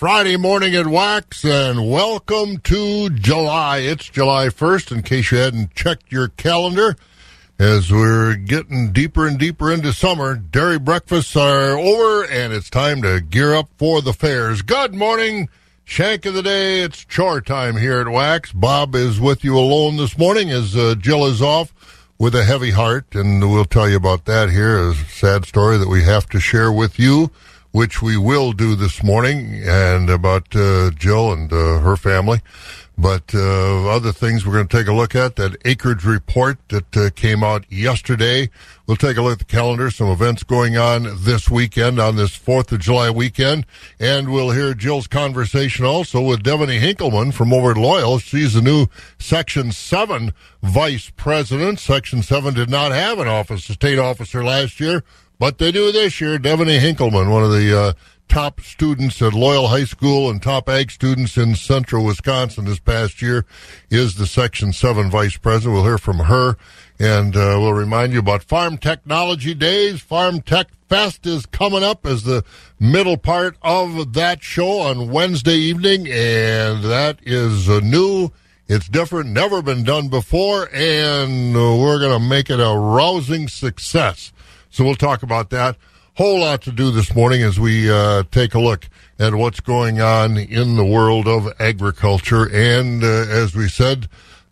Friday morning at Wax, and welcome to July. It's July 1st, in case you hadn't checked your calendar. As we're getting deeper and deeper into summer, dairy breakfasts are over, and it's time to gear up for the fairs. Good morning, Shank of the day. It's chore time here at Wax. Bob is with you alone this morning as uh, Jill is off with a heavy heart, and we'll tell you about that here. A sad story that we have to share with you which we will do this morning, and about uh, Jill and uh, her family. But uh, other things we're going to take a look at that acreage report that uh, came out yesterday. We'll take a look at the calendar, some events going on this weekend on this 4th of July weekend. And we'll hear Jill's conversation also with Devaney Hinkleman from over at Loyal. She's the new Section 7 vice president. Section 7 did not have an office, a state officer last year. But they do this year. Devaney Hinkleman, one of the uh, top students at Loyal High School and top ag students in central Wisconsin this past year, is the Section 7 vice president. We'll hear from her. And uh, we'll remind you about Farm Technology Days. Farm Tech Fest is coming up as the middle part of that show on Wednesday evening. And that is uh, new. It's different, never been done before. And we're going to make it a rousing success. So we'll talk about that. Whole lot to do this morning as we uh, take a look at what's going on in the world of agriculture. And uh, as we said,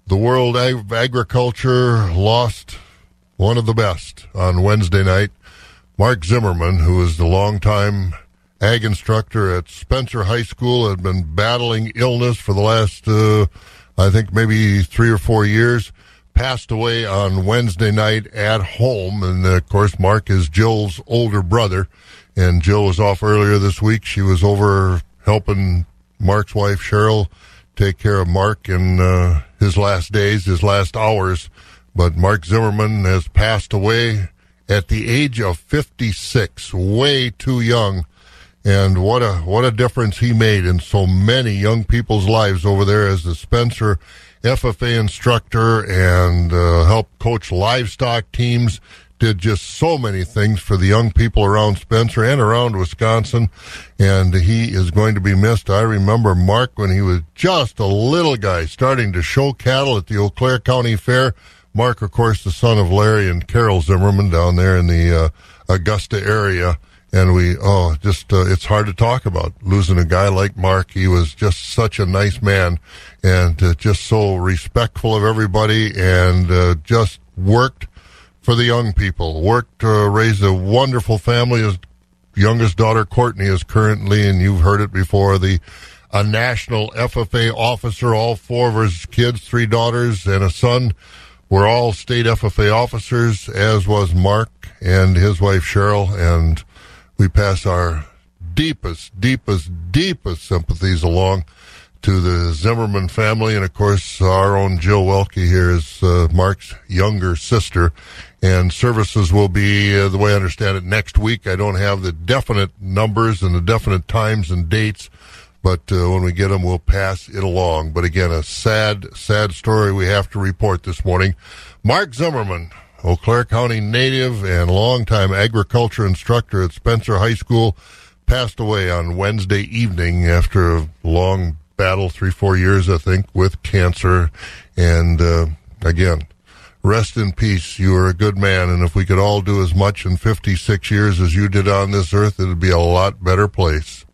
the world of agriculture lost one of the best on Wednesday night. Mark Zimmerman, who is the longtime ag instructor at Spencer High School, had been battling illness for the last, uh, I think, maybe three or four years passed away on Wednesday night at home. And of course, Mark is Jill's older brother. And Jill was off earlier this week. She was over helping Mark's wife, Cheryl, take care of Mark in uh, his last days, his last hours. But Mark Zimmerman has passed away at the age of 56, way too young. And what a what a difference he made in so many young people's lives over there as the Spencer FFA instructor and uh, helped coach livestock teams. Did just so many things for the young people around Spencer and around Wisconsin, and he is going to be missed. I remember Mark when he was just a little guy starting to show cattle at the Eau Claire County Fair. Mark, of course, the son of Larry and Carol Zimmerman down there in the uh, Augusta area and we oh just uh, it's hard to talk about losing a guy like Mark. He was just such a nice man and uh, just so respectful of everybody and uh, just worked for the young people. Worked to raise a wonderful family. His youngest daughter Courtney is currently, and you've heard it before, the a national FFA officer. All four of his kids, three daughters and a son, were all state FFA officers, as was Mark and his wife Cheryl and we pass our deepest, deepest, deepest sympathies along to the Zimmerman family, and of course, our own Jill Welke here is uh, Mark's younger sister. And services will be, uh, the way I understand it, next week. I don't have the definite numbers and the definite times and dates, but uh, when we get them, we'll pass it along. But again, a sad, sad story we have to report this morning. Mark Zimmerman, Eau Claire County native and longtime agriculture instructor at Spencer High School, passed away on Wednesday evening after a long battle, three, four years, I think, with cancer. And uh, again, rest in peace. You are a good man. And if we could all do as much in 56 years as you did on this earth, it would be a lot better place.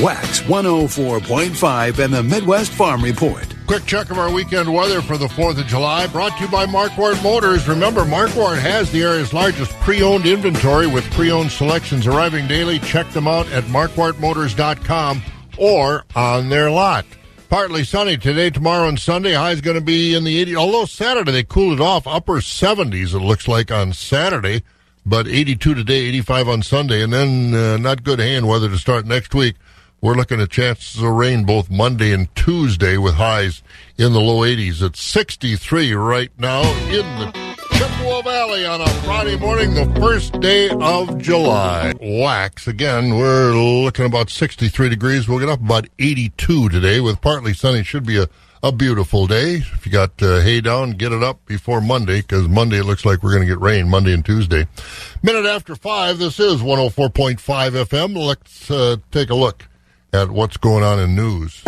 Wax 104.5 and the Midwest Farm Report. Quick check of our weekend weather for the 4th of July, brought to you by Marquardt Motors. Remember, Marquardt has the area's largest pre-owned inventory with pre-owned selections arriving daily. Check them out at marquardtmotors.com or on their lot. Partly sunny today, tomorrow, and Sunday. High is going to be in the 80s. Although Saturday they cooled it off, upper 70s it looks like on Saturday, but 82 today, 85 on Sunday, and then uh, not good hand weather to start next week. We're looking at chances of rain both Monday and Tuesday with highs in the low 80s. It's 63 right now in the Chippewa Valley on a Friday morning, the first day of July. Wax again. We're looking about 63 degrees. We'll get up about 82 today with partly sunny. Should be a, a beautiful day. If you got uh, hay down, get it up before Monday because Monday it looks like we're going to get rain Monday and Tuesday. Minute after five, this is 104.5 FM. Let's uh, take a look at what's going on in news.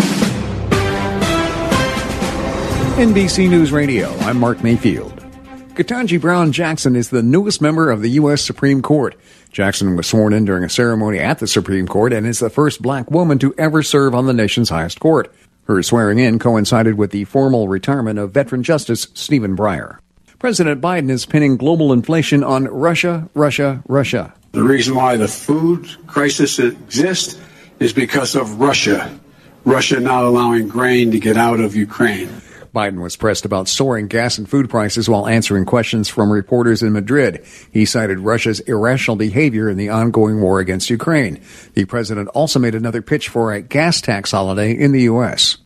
NBC News Radio, I'm Mark Mayfield. Ketanji Brown Jackson is the newest member of the U.S. Supreme Court. Jackson was sworn in during a ceremony at the Supreme Court and is the first black woman to ever serve on the nation's highest court. Her swearing in coincided with the formal retirement of veteran Justice Stephen Breyer. President Biden is pinning global inflation on Russia, Russia, Russia. The reason why the food crisis exists is because of Russia. Russia not allowing grain to get out of Ukraine. Biden was pressed about soaring gas and food prices while answering questions from reporters in Madrid. He cited Russia's irrational behavior in the ongoing war against Ukraine. The president also made another pitch for a gas tax holiday in the U.S.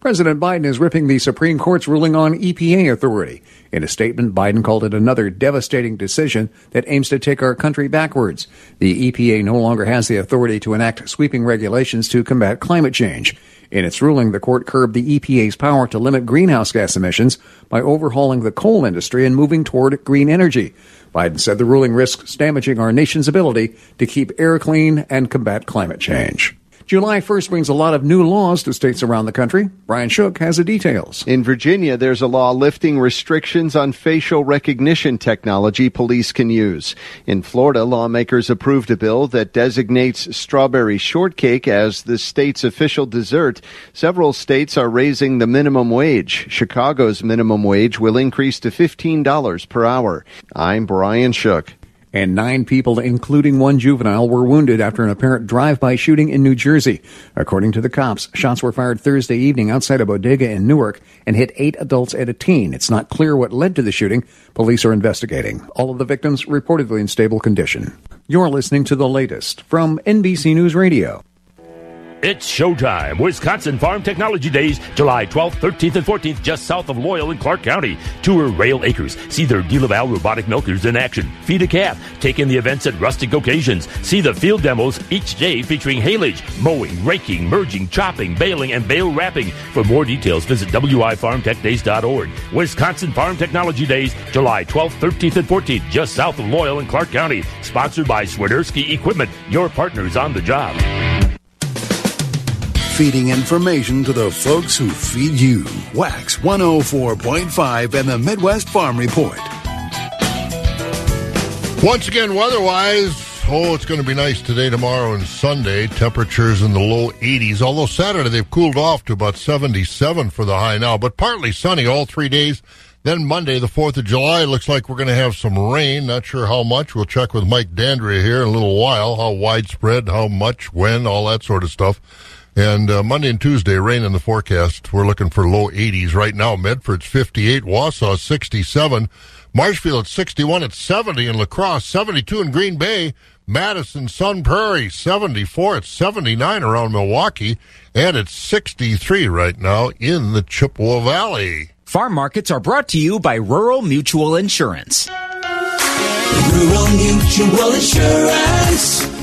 President Biden is ripping the Supreme Court's ruling on EPA authority. In a statement, Biden called it another devastating decision that aims to take our country backwards. The EPA no longer has the authority to enact sweeping regulations to combat climate change. In its ruling, the court curbed the EPA's power to limit greenhouse gas emissions by overhauling the coal industry and moving toward green energy. Biden said the ruling risks damaging our nation's ability to keep air clean and combat climate change. July 1st brings a lot of new laws to states around the country. Brian Shook has the details. In Virginia, there's a law lifting restrictions on facial recognition technology police can use. In Florida, lawmakers approved a bill that designates strawberry shortcake as the state's official dessert. Several states are raising the minimum wage. Chicago's minimum wage will increase to $15 per hour. I'm Brian Shook and nine people, including one juvenile, were wounded after an apparent drive-by shooting in New Jersey. According to the cops, shots were fired Thursday evening outside a bodega in Newark and hit eight adults and a teen. It's not clear what led to the shooting. Police are investigating. All of the victims reportedly in stable condition. You're listening to the latest from NBC News Radio. It's showtime. Wisconsin Farm Technology Days, July 12th, 13th, and 14th, just south of Loyal in Clark County. Tour Roehl Acres. See their DeLaval robotic milkers in action. Feed a calf. Take in the events at rustic occasions. See the field demos each day featuring haylage, mowing, raking, merging, chopping, baling, and bale wrapping. For more details, visit wifarmtechdays.org. Wisconsin Farm Technology Days, July 12th, 13th, and 14th, just south of Loyal in Clark County. Sponsored by Swiderski Equipment, your partners on the job feeding information to the folks who feed you. Wax 104.5 and the Midwest Farm Report. Once again, weather wise, oh, it's going to be nice today, tomorrow, and Sunday. Temperatures in the low 80s. Although Saturday they've cooled off to about 77 for the high now, but partly sunny all three days. Then Monday, the 4th of July, looks like we're going to have some rain. Not sure how much. We'll check with Mike Dandria here in a little while. How widespread, how much, when, all that sort of stuff. And uh, Monday and Tuesday, rain in the forecast. We're looking for low 80s right now. Medford's 58, Wausau 67, Marshfield 61 at 70 in La Crosse, 72 in Green Bay, Madison, Sun Prairie 74 at 79 around Milwaukee, and it's 63 right now in the Chippewa Valley. Farm markets are brought to you by Rural Mutual Insurance. Rural Mutual Insurance,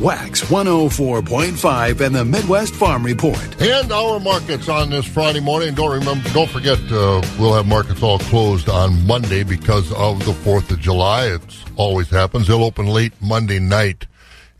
Wax 104.5 and the Midwest Farm Report. And our markets on this Friday morning. Don't remember, don't forget, uh, we'll have markets all closed on Monday because of the 4th of July. It always happens. They'll open late Monday night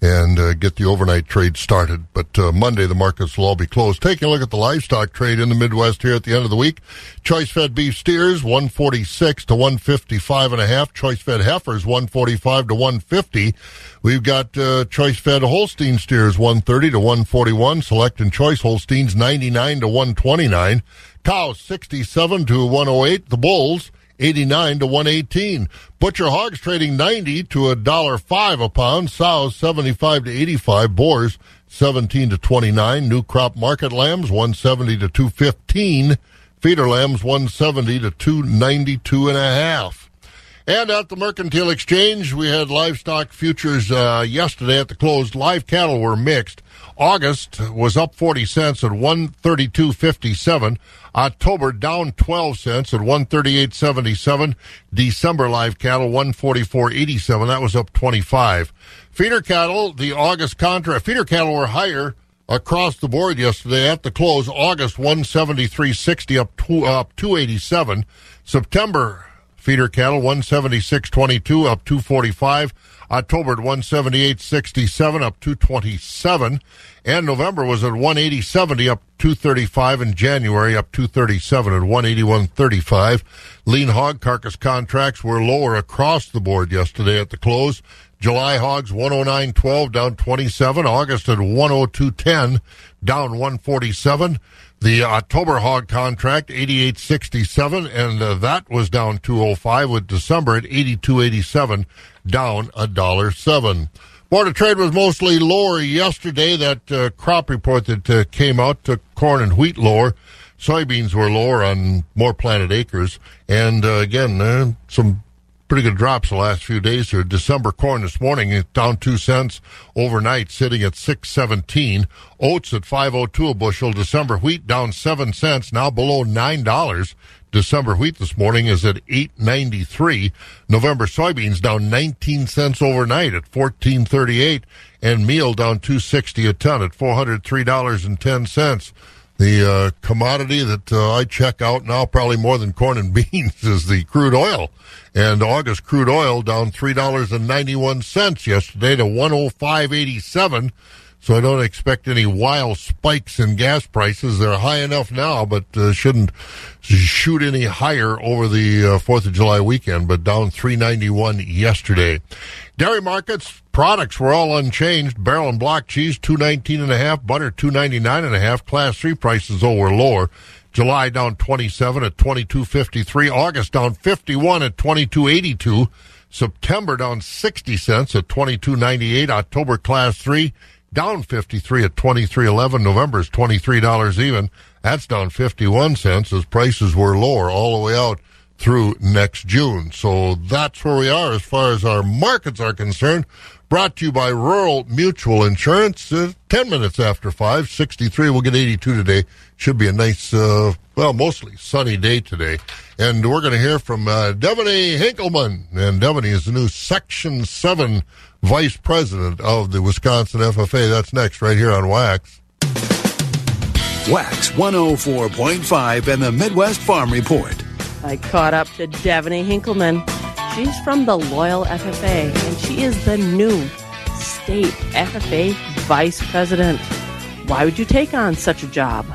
and uh, get the overnight trade started. But uh, Monday, the markets will all be closed. Taking a look at the livestock trade in the Midwest here at the end of the week. Choice fed beef steers, 146 to 155 and a half. Choice fed heifers, 145 to 150. We've got uh, choice fed Holstein steers, 130 to 141. Select and choice Holsteins, 99 to 129. Cows, 67 to 108. The bulls, 89 to 118. Butcher hogs trading 90 to a dollar 5 a pound. Sows 75 to 85. Boars 17 to 29. New crop market lambs 170 to 215. Feeder lambs 170 to 292 and a half. And at the Mercantile Exchange, we had livestock futures uh, yesterday at the close. Live cattle were mixed. August was up 40 cents at 132.57. October down 12 cents at 138.77. December live cattle 144.87. That was up 25. Feeder cattle, the August contract, feeder cattle were higher across the board yesterday at the close. August 173.60 up, up 287. September feeder cattle 176.22 up 245. October at 178.67 up 227. And November was at 180.70 up 235 And January up 237 at 181.35. Lean hog carcass contracts were lower across the board yesterday at the close. July hogs 109.12 down 27. August at 102.10 down 147. The October hog contract 88.67 and uh, that was down 205 with December at 82.87 down a dollar 7. Board of Trade was mostly lower yesterday. That uh, crop report that uh, came out took corn and wheat lower. Soybeans were lower on more planted acres. And uh, again, uh, some pretty good drops the last few days here. December corn this morning is down two cents overnight, sitting at six seventeen. Oats at five oh two a bushel. December wheat down seven cents, now below nine dollars. December wheat this morning is at 8.93. November soybeans down 19 cents overnight at 14.38 and meal down 2.60 a ton at $403.10. The uh, commodity that uh, I check out now, probably more than corn and beans, is the crude oil. And August crude oil down $3.91 yesterday to 105.87. So I don't expect any wild spikes in gas prices. They're high enough now, but uh, shouldn't shoot any higher over the uh, Fourth of July weekend. But down three ninety one yesterday. Dairy markets products were all unchanged. Barrel and block cheese two nineteen and a half, butter two ninety nine and a half. Class three prices though were lower. July down twenty seven at twenty two fifty three. August down fifty one at twenty two eighty two. September down sixty cents at twenty two ninety eight. October class three down 53 at 23.11. November is $23 even. That's down 51 cents as prices were lower all the way out through next June. So that's where we are as far as our markets are concerned. Brought to you by Rural Mutual Insurance. Uh, 10 minutes after 5, 63. We'll get 82 today. Should be a nice, uh, well, mostly sunny day today. And we're going to hear from uh, Devaney Hinkleman. And Devaney is the new Section 7 Vice President of the Wisconsin FFA. That's next, right here on Wax. Wax 104.5 and the Midwest Farm Report. I caught up to Devaney Hinkleman. She's from the Loyal FFA, and she is the new state FFA vice president. Why would you take on such a job?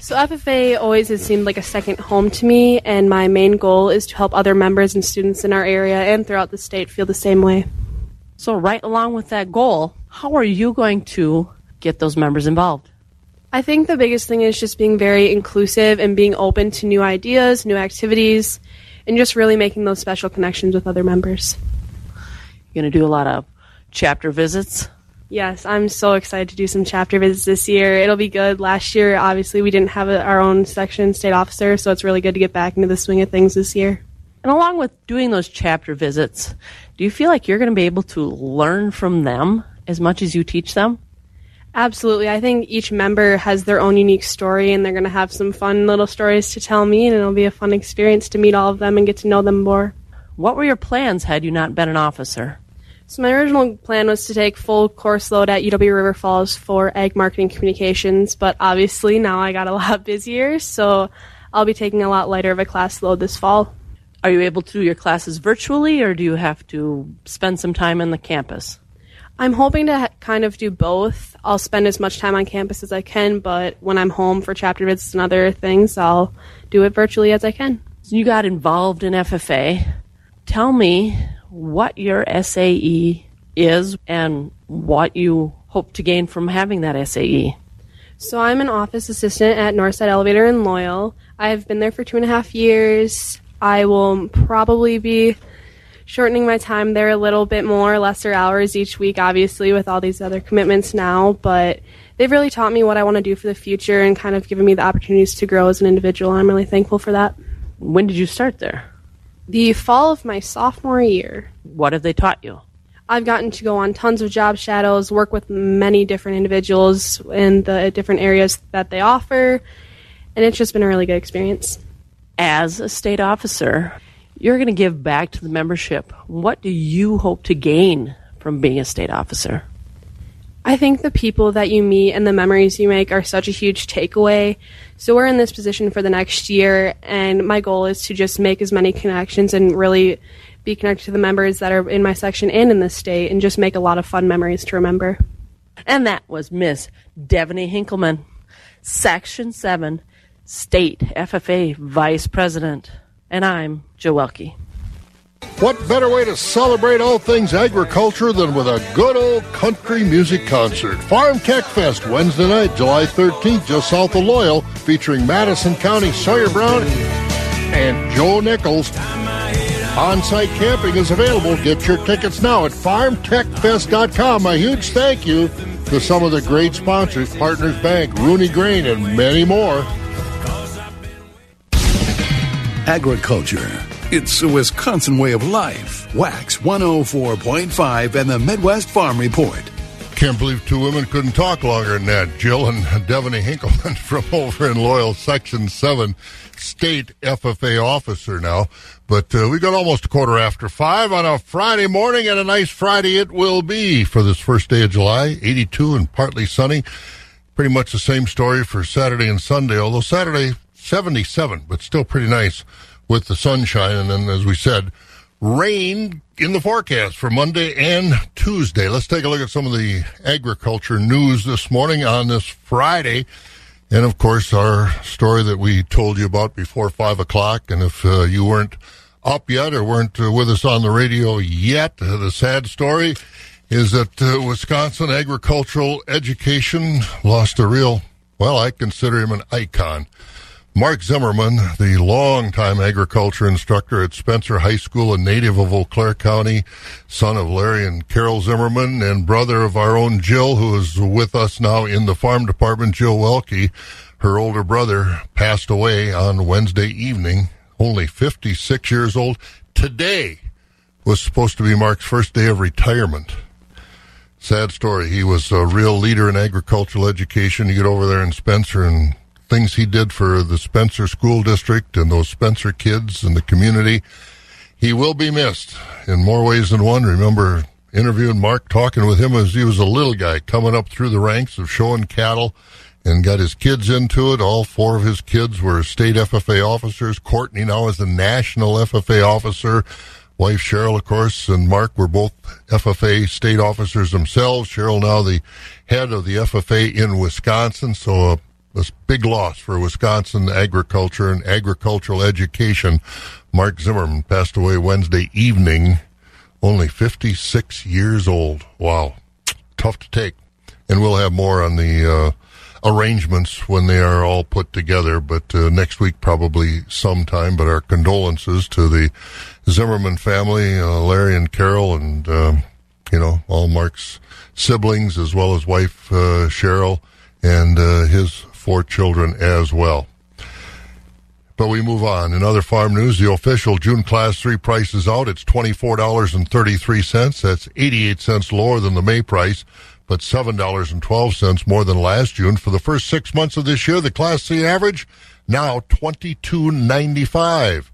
So FFA always has seemed like a second home to me, and my main goal is to help other members and students in our area and throughout the state feel the same way. So, right along with that goal, how are you going to get those members involved? I think the biggest thing is just being very inclusive and being open to new ideas, new activities, and just really making those special connections with other members. You're going to do a lot of chapter visits? Yes, I'm so excited to do some chapter visits this year. It'll be good. Last year, obviously, we didn't have a, our own section state officer, so it's really good to get back into the swing of things this year. And along with doing those chapter visits, do you feel like you're going to be able to learn from them as much as you teach them? Absolutely. I think each member has their own unique story, and they're going to have some fun little stories to tell me, and it'll be a fun experience to meet all of them and get to know them more. What were your plans had you not been an officer? So my original plan was to take full course load at UW River Falls for ag marketing communications, but obviously now I got a lot busier, so I'll be taking a lot lighter of a class load this fall. Are you able to do your classes virtually, or do you have to spend some time on the campus? I'm hoping to ha- kind of do both. I'll spend as much time on campus as I can, but when I'm home for chapter visits and other things, I'll do it virtually as I can. So you got involved in FFA. Tell me what your SAE is and what you hope to gain from having that SAE. So I'm an office assistant at Northside Elevator in Loyal. I've been there for two and a half years. I will probably be shortening my time there a little bit more, lesser hours each week, obviously, with all these other commitments now. But they've really taught me what I want to do for the future and kind of given me the opportunities to grow as an individual. I'm really thankful for that. When did you start there? The fall of my sophomore year. What have they taught you? I've gotten to go on tons of job shadows, work with many different individuals in the different areas that they offer, and it's just been a really good experience. As a state officer, you're going to give back to the membership. What do you hope to gain from being a state officer? I think the people that you meet and the memories you make are such a huge takeaway. So we're in this position for the next year, and my goal is to just make as many connections and really be connected to the members that are in my section and in the state, and just make a lot of fun memories to remember. And that was Miss Devaney Hinkleman, Section 7, State FFA Vice President. And I'm Joe. What better way to celebrate all things agriculture than with a good old country music concert? Farm Tech Fest, Wednesday night, July 13th, just south of Loyal, featuring Madison County Sawyer Brown and Joe Nichols. On site camping is available. Get your tickets now at farmtechfest.com. A huge thank you to some of the great sponsors Partners Bank, Rooney Grain, and many more. Agriculture. It's a Wisconsin way of life. Wax 104.5 and the Midwest Farm Report. Can't believe two women couldn't talk longer than that. Jill and Devaney Hinkleman from over in Loyal Section 7, state FFA officer now. But uh, we got almost a quarter after five on a Friday morning, and a nice Friday it will be for this first day of July. 82 and partly sunny. Pretty much the same story for Saturday and Sunday, although Saturday 77, but still pretty nice with the sunshine. And then, as we said, rain in the forecast for Monday and Tuesday. Let's take a look at some of the agriculture news this morning on this Friday. And of course, our story that we told you about before five o'clock. And if uh, you weren't up yet or weren't uh, with us on the radio yet, uh, the sad story is that uh, Wisconsin agricultural education lost a real, well, I consider him an icon. Mark Zimmerman, the longtime agriculture instructor at Spencer High School, a native of Eau Claire County, son of Larry and Carol Zimmerman, and brother of our own Jill, who is with us now in the farm department, Jill Welke. Her older brother passed away on Wednesday evening, only 56 years old. Today was supposed to be Mark's first day of retirement. Sad story. He was a real leader in agricultural education. You get over there in Spencer and things he did for the Spencer School District and those Spencer kids and the community. He will be missed in more ways than one. Remember interviewing Mark, talking with him as he was a little guy coming up through the ranks of showing cattle and got his kids into it. All four of his kids were state FFA officers. Courtney now is a national FFA officer. Wife Cheryl, of course, and Mark were both FFA state officers themselves. Cheryl now the head of the FFA in Wisconsin. So a a big loss for Wisconsin agriculture and agricultural education. Mark Zimmerman passed away Wednesday evening, only 56 years old. Wow, tough to take. And we'll have more on the uh, arrangements when they are all put together, but uh, next week probably sometime. But our condolences to the Zimmerman family, uh, Larry and Carol, and um, you know all Mark's siblings as well as wife uh, Cheryl and uh, his four children as well. But we move on. In other farm news, the official June Class 3 price is out. It's $24.33. That's 88 cents lower than the May price, but $7.12 more than last June. For the first six months of this year, the Class C average now $22.95.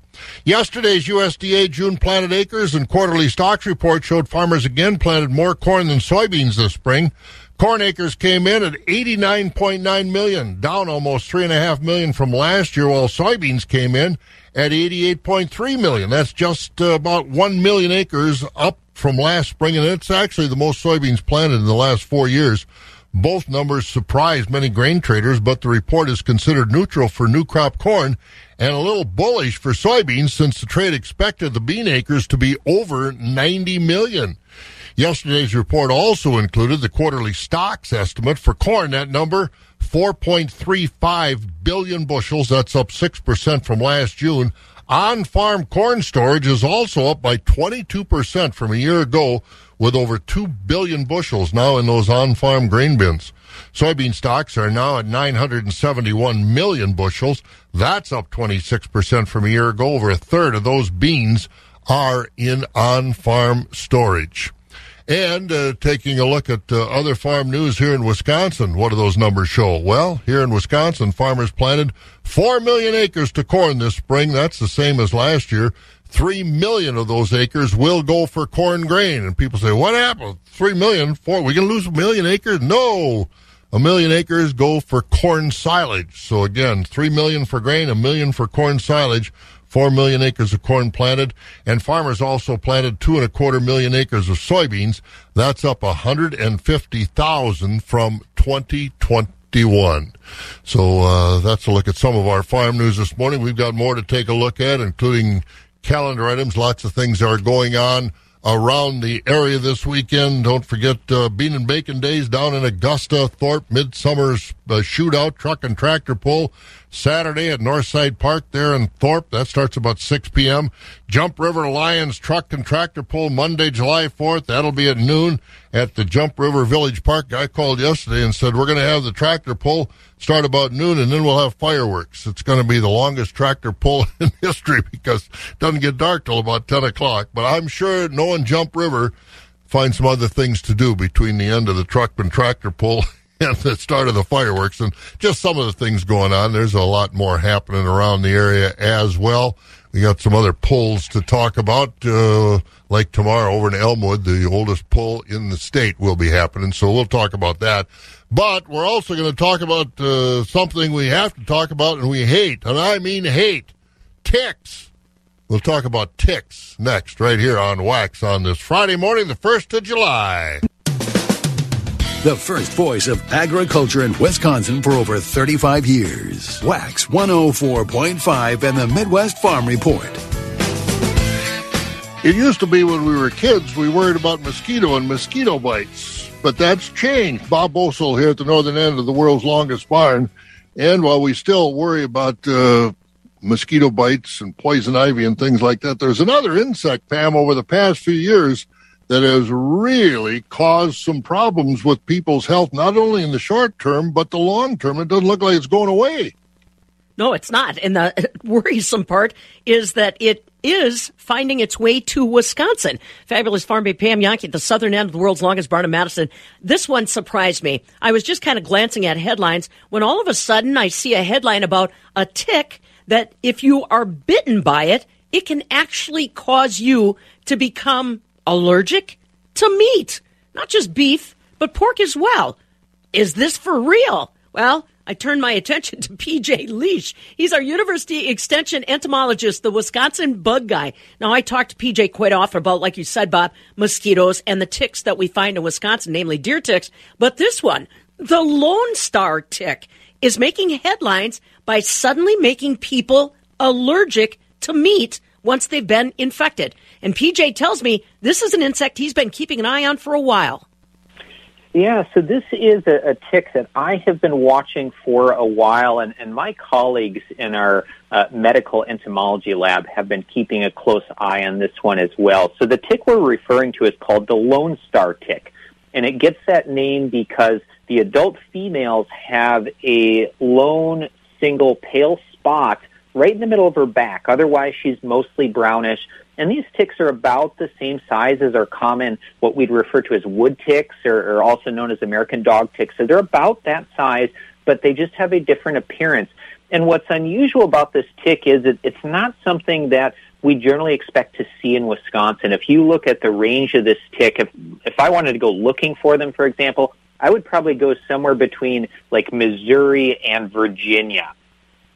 Yesterday's USDA June planted acres and quarterly stocks report showed farmers again planted more corn than soybeans this spring. Corn acres came in at 89.9 million, down almost 3.5 million from last year, while soybeans came in at 88.3 million. That's just uh, about 1 million acres up from last spring, and it's actually the most soybeans planted in the last four years. Both numbers surprised many grain traders, but the report is considered neutral for new crop corn and a little bullish for soybeans since the trade expected the bean acres to be over 90 million. Yesterday's report also included the quarterly stocks estimate for corn. That number, 4.35 billion bushels. That's up 6% from last June. On farm corn storage is also up by 22% from a year ago with over 2 billion bushels now in those on farm grain bins. Soybean stocks are now at 971 million bushels. That's up 26% from a year ago. Over a third of those beans are in on farm storage. And uh, taking a look at uh, other farm news here in Wisconsin, what do those numbers show? Well, here in Wisconsin, farmers planted 4 million acres to corn this spring. That's the same as last year. 3 million of those acres will go for corn grain. And people say, what happened? 3 million? Four, we going to lose a million acres? No. A million acres go for corn silage. So again, 3 million for grain, a million for corn silage. Four million acres of corn planted, and farmers also planted two and a quarter million acres of soybeans. That's up 150,000 from 2021. So uh, that's a look at some of our farm news this morning. We've got more to take a look at, including calendar items. Lots of things are going on around the area this weekend. Don't forget uh, Bean and Bacon Days down in Augusta, Thorpe, Midsummer's uh, Shootout, Truck and Tractor Pull. Saturday at Northside Park there in Thorpe. That starts about 6 p.m. Jump River Lions Truck and Tractor Pull Monday, July 4th. That'll be at noon at the Jump River Village Park. Guy called yesterday and said, we're going to have the tractor pull start about noon and then we'll have fireworks. It's going to be the longest tractor pull in history because it doesn't get dark till about 10 o'clock. But I'm sure knowing Jump River, find some other things to do between the end of the truck and tractor pull and the start of the fireworks and just some of the things going on. There's a lot more happening around the area as well. We got some other pulls to talk about, uh, like tomorrow over in Elmwood, the oldest pull in the state will be happening. So we'll talk about that. But we're also going to talk about uh, something we have to talk about and we hate, and I mean hate ticks. We'll talk about ticks next, right here on Wax on this Friday morning, the 1st of July the first voice of agriculture in Wisconsin for over 35 years. Wax 104.5 and the Midwest Farm Report. It used to be when we were kids, we worried about mosquito and mosquito bites, but that's changed. Bob Bosold here at the northern end of the world's longest barn. And while we still worry about uh, mosquito bites and poison ivy and things like that, there's another insect, Pam, over the past few years that has really caused some problems with people's health, not only in the short term, but the long term. It doesn't look like it's going away. No, it's not. And the worrisome part is that it is finding its way to Wisconsin. Fabulous Farm Bay Pam Jahnke, the southern end of the world's longest barn in Madison. This one surprised me. I was just kind of glancing at headlines when all of a sudden I see a headline about a tick that if you are bitten by it, it can actually cause you to become allergic to meat, not just beef, but pork as well. Is this for real? Well, I turned my attention to PJ Liesch. He's our University Extension entomologist, the Wisconsin bug guy. Now, I talk to PJ quite often about, like you said, Bob, mosquitoes and the ticks that we find in Wisconsin, namely deer ticks. But this one, the Lone Star tick, is making headlines by suddenly making people allergic to meat once they've been infected. And PJ tells me this is an insect he's been keeping an eye on for a while. Yeah, so this is a, a tick that I have been watching for a while, and, and my colleagues in our uh, medical entomology lab have been keeping a close eye on this one as well. So the tick we're referring to is called the Lone Star tick, and it gets that name because the adult females have a lone single pale spot right in the middle of her back. Otherwise, she's mostly brownish. And these ticks are about the same size as our common, what we'd refer to as wood ticks, or, or also known as American dog ticks. So they're about that size, but they just have a different appearance. And what's unusual about this tick is that it's not something that we generally expect to see in Wisconsin. If you look at the range of this tick, if, if I wanted to go looking for them, for example, I would probably go somewhere between like Missouri and Virginia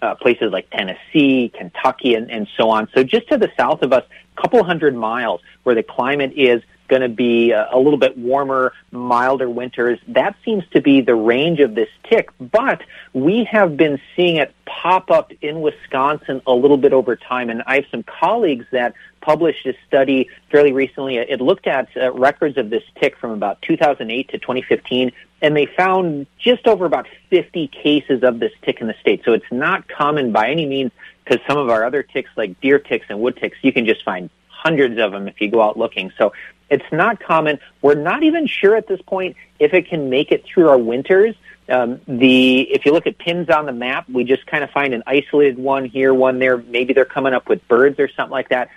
uh, places like Tennessee, Kentucky, and, and so on. So just to the south of us, a couple hundred miles, where the climate is going to be a, a little bit warmer, milder winters. That seems to be the range of this tick. But we have been seeing it pop up in Wisconsin a little bit over time. And I have some colleagues that published a study fairly recently. It looked at uh, records of this tick from about 2008 to 2015, and they found just over about 50 cases of this tick in the state. So it's not common by any means because some of our other ticks like deer ticks and wood ticks, you can just find hundreds of them if you go out looking. So it's not common. We're not even sure at this point if it can make it through our winters. Um, the if you look at pins on the map, we just kind of find an isolated one here, one there. Maybe they're coming up with birds or something like that.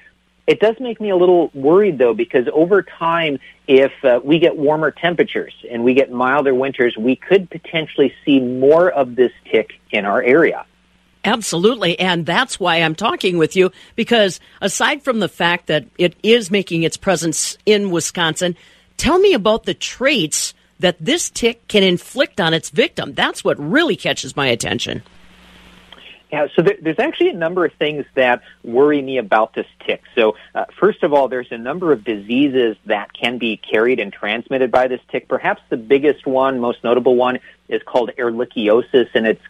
It does make me a little worried though, because over time, if uh, we get warmer temperatures and we get milder winters, we could potentially see more of this tick in our area. Absolutely. And that's why I'm talking with you because aside from the fact that it is making its presence in Wisconsin, tell me about the traits that this tick can inflict on its victim. That's what really catches my attention. Yeah, so there, there's actually a number of things that worry me about this tick. So, uh, first of all, there's a number of diseases that can be carried and transmitted by this tick. Perhaps the biggest one, most notable one, is called ehrlichiosis, and it's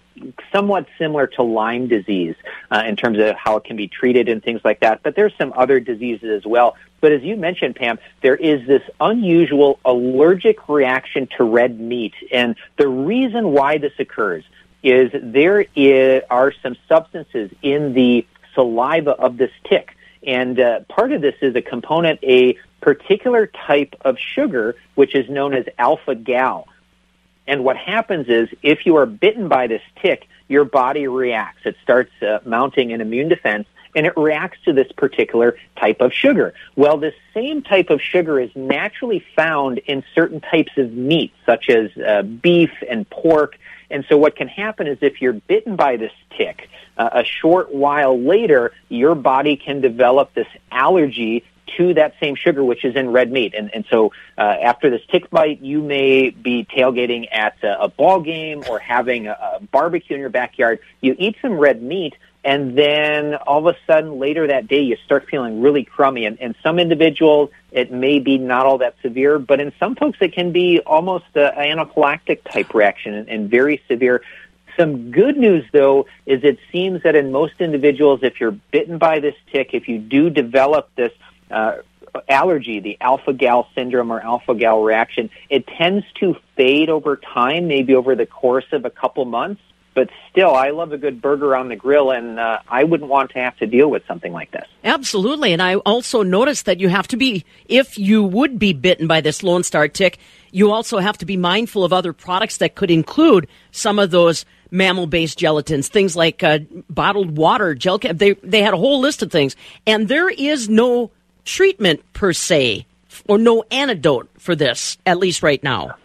somewhat similar to Lyme disease uh, in terms of how it can be treated and things like that. But there's some other diseases as well. But as you mentioned, Pam, there is this unusual allergic reaction to red meat, and the reason why this occurs is there is, are some substances in the saliva of this tick. And uh, part of this is a component, a particular type of sugar, which is known as alpha gal. And what happens is, if you are bitten by this tick, your body reacts. It starts uh, mounting an immune defense, and it reacts to this particular type of sugar. Well, this same type of sugar is naturally found in certain types of meat, such as uh, beef and pork and so what can happen is if you're bitten by this tick, uh, a short while later, your body can develop this allergy to that same sugar, which is in red meat. And, and so uh, after this tick bite, you may be tailgating at a, a ball game or having a, a barbecue in your backyard. You eat some red meat, and then all of a sudden later that day you start feeling really crummy and, and some individuals it may be not all that severe but in some folks it can be almost an anaphylactic type reaction and, and very severe some good news though is it seems that in most individuals if you're bitten by this tick if you do develop this uh, allergy, the alpha gal syndrome or alpha gal reaction, it tends to fade over time, maybe over the course of a couple months but still, I love a good burger on the grill, and uh, I wouldn't want to have to deal with something like this. Absolutely. And I also noticed that you have to be, if you would be bitten by this Lone Star tick, you also have to be mindful of other products that could include some of those mammal based gelatins, things like uh, bottled water, gel. They, they had a whole list of things. And there is no treatment per se, or no antidote for this, at least right now.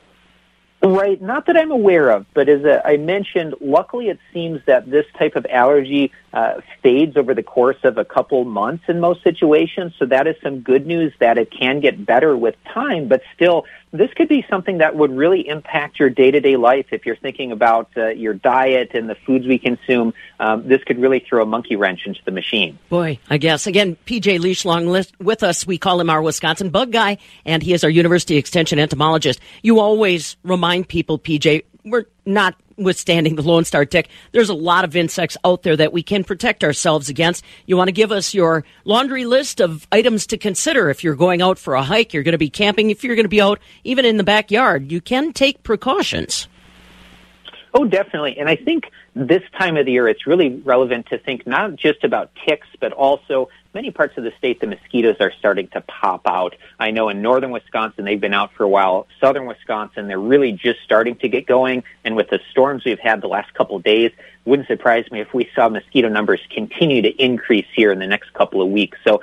Right, not that I'm aware of, but as I mentioned, luckily it seems that this type of allergy uh, fades over the course of a couple months in most situations. So that is some good news that it can get better with time, but still, this could be something that would really impact your day-to-day life if you're thinking about uh, your diet and the foods we consume. Um, this could really throw a monkey wrench into the machine. Boy, I guess again, PJ Liesch along with us. We call him our Wisconsin bug guy, and he is our University Extension entomologist. You always remind people, PJ, we're not notwithstanding the Lone Star tick, there's a lot of insects out there that we can protect ourselves against. You want to give us your laundry list of items to consider if you're going out for a hike, you're going to be camping, if you're going to be out even in the backyard. You can take precautions. Oh, definitely. And I think this time of the year, it's really relevant to think not just about ticks, but also many parts of the state, the mosquitoes are starting to pop out. I know in northern Wisconsin, they've been out for a while. Southern Wisconsin, they're really just starting to get going. And with the storms we've had the last couple of days, wouldn't surprise me if we saw mosquito numbers continue to increase here in the next couple of weeks. So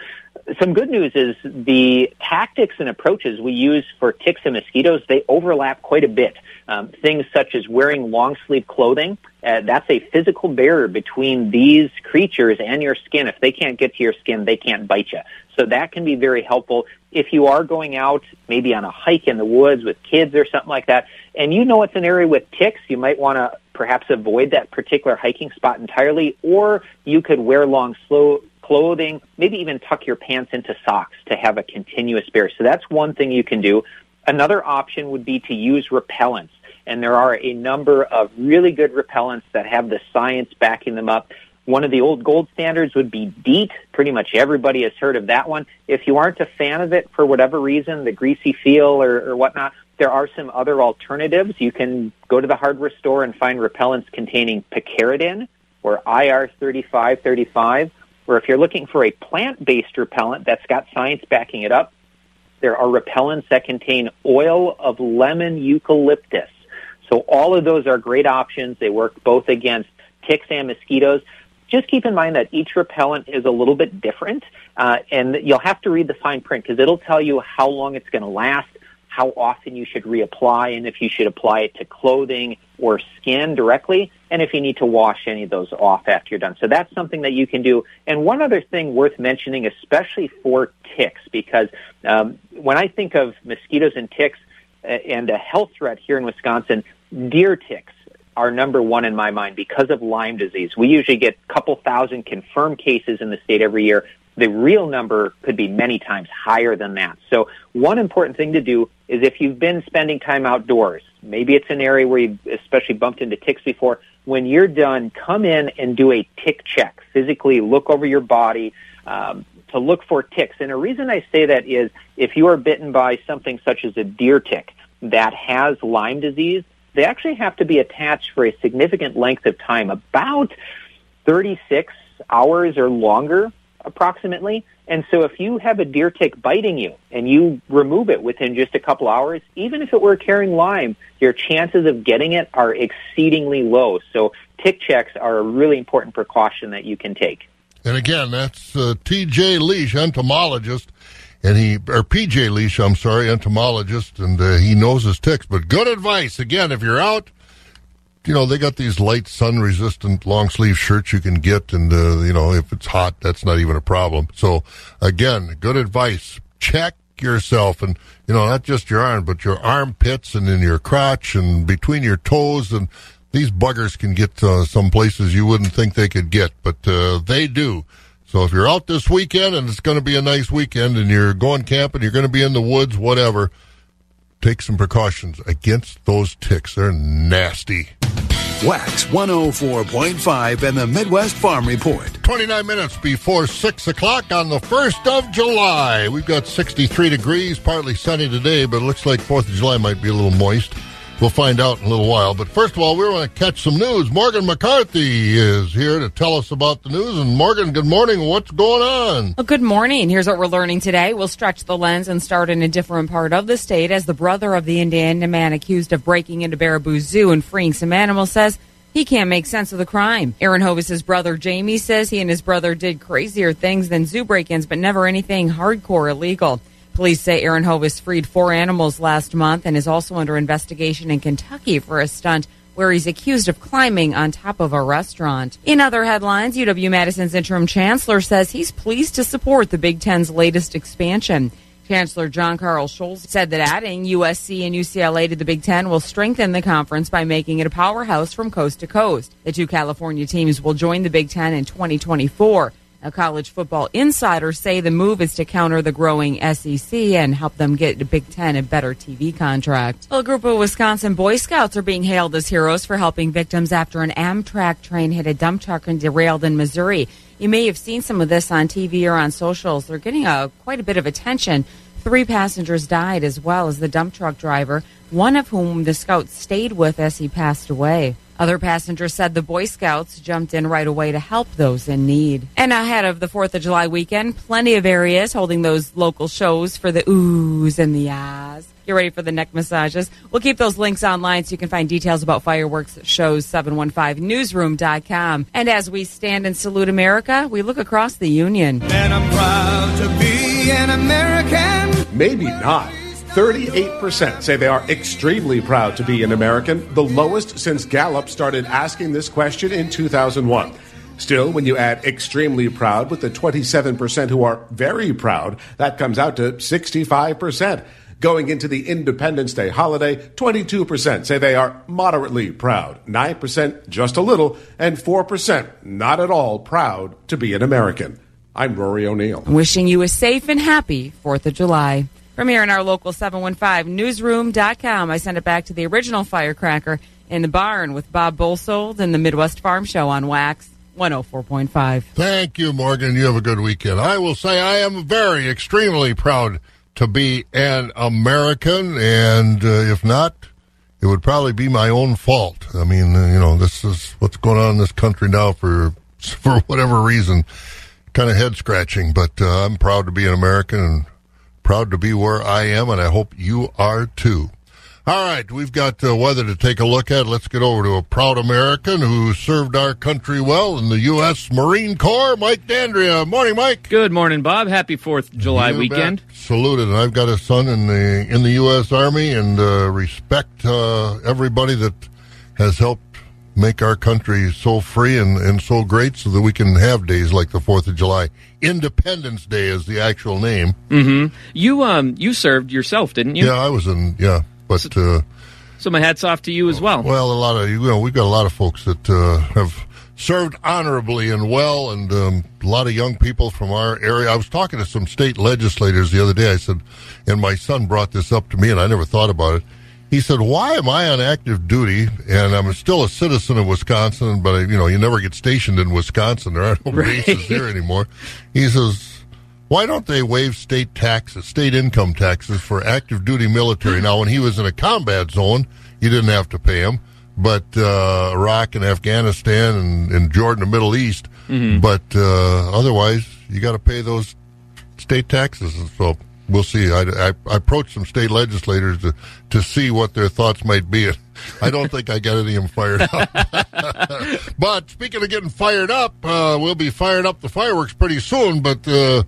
some good news is the tactics and approaches we use for ticks and mosquitoes, they overlap quite a bit. Um, things such as wearing long sleeve clothing, uh, that's a physical barrier between these creatures and your skin. If they can't get to your skin, they can't bite you. So that can be very helpful. If you are going out, maybe on a hike in the woods with kids or something like that, and you know it's an area with ticks, you might want to perhaps avoid that particular hiking spot entirely, or you could wear long slow clothing, maybe even tuck your pants into socks to have a continuous barrier. So that's one thing you can do. Another option would be to use repellents. And there are a number of really good repellents that have the science backing them up. One of the old gold standards would be DEET. Pretty much everybody has heard of that one. If you aren't a fan of it for whatever reason, the greasy feel or, or whatnot, there are some other alternatives. You can go to the hardware store and find repellents containing picaridin or IR3535 or if you're looking for a plant-based repellent that's got science backing it up, there are repellents that contain oil of lemon eucalyptus. So all of those are great options. They work both against ticks and mosquitoes. Just keep in mind that each repellent is a little bit different, uh, and you'll have to read the fine print because it'll tell you how long it's going to last, how often you should reapply, and if you should apply it to clothing or skin directly, and if you need to wash any of those off after you're done. So that's something that you can do. And one other thing worth mentioning, especially for ticks, because um, when I think of mosquitoes and ticks and a health threat here in Wisconsin, deer ticks are number one in my mind because of Lyme disease. We usually get a couple thousand confirmed cases in the state every year. The real number could be many times higher than that. So one important thing to do is if you've been spending time outdoors, maybe it's an area where you've especially bumped into ticks before, when you're done, come in and do a tick check. Physically look over your body um, to look for ticks. And the reason I say that is if you are bitten by something such as a deer tick that has Lyme disease, they actually have to be attached for a significant length of time, about 36 hours or longer approximately. And so if you have a deer tick biting you and you remove it within just a couple hours, even if it were carrying Lyme, your chances of getting it are exceedingly low. So tick checks are a really important precaution that you can take. And again, that's uh, T.J. Liesch, entomologist, and he or P.J. Liesch, I'm sorry, entomologist, and uh, he knows his ticks. But good advice again if you're out you know, they got these light sun resistant long sleeve shirts you can get. And, uh, you know, if it's hot, that's not even a problem. So again, good advice. Check yourself and, you know, not just your arm, but your armpits and in your crotch and between your toes. And these buggers can get uh, some places you wouldn't think they could get, but uh, they do. So if you're out this weekend and it's going to be a nice weekend and you're going camping, you're going to be in the woods, whatever, take some precautions against those ticks. They're nasty. Wax 104.5 and the Midwest Farm Report. 29 minutes before 6 o'clock on the 1st of July. We've got 63 degrees, partly sunny today, but it looks like 4th of July might be a little moist. We'll find out in a little while. But first of all, we want to catch some news. Morgan McCarthy is here to tell us about the news. And Morgan, good morning. What's going on? Well, good morning. Here's what we're learning today. We'll stretch the lens and start in a different part of the state as the brother of the Indiana man accused of breaking into Baraboo Zoo and freeing some animals says he can't make sense of the crime. Aaron Hovis's brother Jamie says he and his brother did crazier things than zoo break-ins, but never anything hardcore illegal. Police say Aaron Hovis freed four animals last month and is also under investigation in Kentucky for a stunt where he's accused of climbing on top of a restaurant. In other headlines, UW Madison's interim chancellor says he's pleased to support the Big Ten's latest expansion. Chancellor John Karl Scholz said that adding USC and UCLA to the Big Ten will strengthen the conference by making it a powerhouse from coast to coast. The two California teams will join the Big Ten in 2024 Now, college football insiders say the move is to counter the growing SEC and help them get the Big Ten a better TV contract. A group of Wisconsin Boy Scouts are being hailed as heroes for helping victims after an Amtrak train hit a dump truck and derailed in Missouri. You may have seen some of this on TV or on socials. They're getting a, quite a bit of attention. Three passengers died as well as the dump truck driver, one of whom the scouts stayed with as he passed away. Other passengers said the Boy Scouts jumped in right away to help those in need. And ahead of the 4th of July weekend, plenty of areas holding those local shows for the oohs and the ahs. Get ready for the neck massages. We'll keep those links online so you can find details about fireworks shows 715newsroom.com. And as we stand and salute America, we look across the union. And I'm proud to be an American. Maybe not. 38% say they are extremely proud to be an American, the lowest since Gallup started asking this question in 2001. Still, when you add extremely proud with the 27% who are very proud, that comes out to 65%. Going into the Independence Day holiday, 22% say they are moderately proud, 9% just a little, and 4% not at all proud to be an American. I'm Rory O'Neill. Wishing you a safe and happy 4th of July. From here in our local 715 newsroom.com, I send it back to the original firecracker in the barn with Bob Bosold and the Midwest Farm Show on Wax 104.5. Thank you, Morgan. You have a good weekend. I will say I am very, extremely proud to be an American, and uh, if not, it would probably be my own fault. I mean, uh, you know, this is what's going on in this country now for for whatever reason, kind of head scratching. But uh, I'm proud to be an American and proud to be where I am, and I hope you are too. All right, we've got uh, weather to take a look at. Let's get over to a proud American who served our country well in the U.S. Marine Corps, Mike Dandria. Morning, Mike. Good morning, Bob. Happy Fourth of July You weekend. Saluted, and I've got a son in the in the U.S. Army, and uh, respect uh, everybody that has helped make our country so free and, and so great, so that we can have days like the Fourth of July. Independence Day is the actual name. Mm-hmm. You um you served yourself, didn't you? Yeah, I was in. Yeah, but uh, So my hats off to you as well. well, a lot of you know we've got a lot of folks that uh, have served honorably and well, and um, a lot of young people from our area. I was talking to some state legislators the other day. I said, and my son brought this up to me, and I never thought about it. He said, "Why am I on active duty and I'm still a citizen of Wisconsin, but I, you know, you never get stationed in Wisconsin. There are no Right. bases here anymore." He says. Why don't they waive state taxes, state income taxes for active duty military? Now, when he was in a combat zone, you didn't have to pay him, but uh, Iraq and Afghanistan and, and Jordan, the Middle East. But uh, otherwise, you got to pay those state taxes. And so we'll see. I, I, I approached some state legislators to, to see what their thoughts might be. I don't think I got any of them fired up. but speaking of getting fired up, uh, we'll be firing up the fireworks pretty soon. But uh,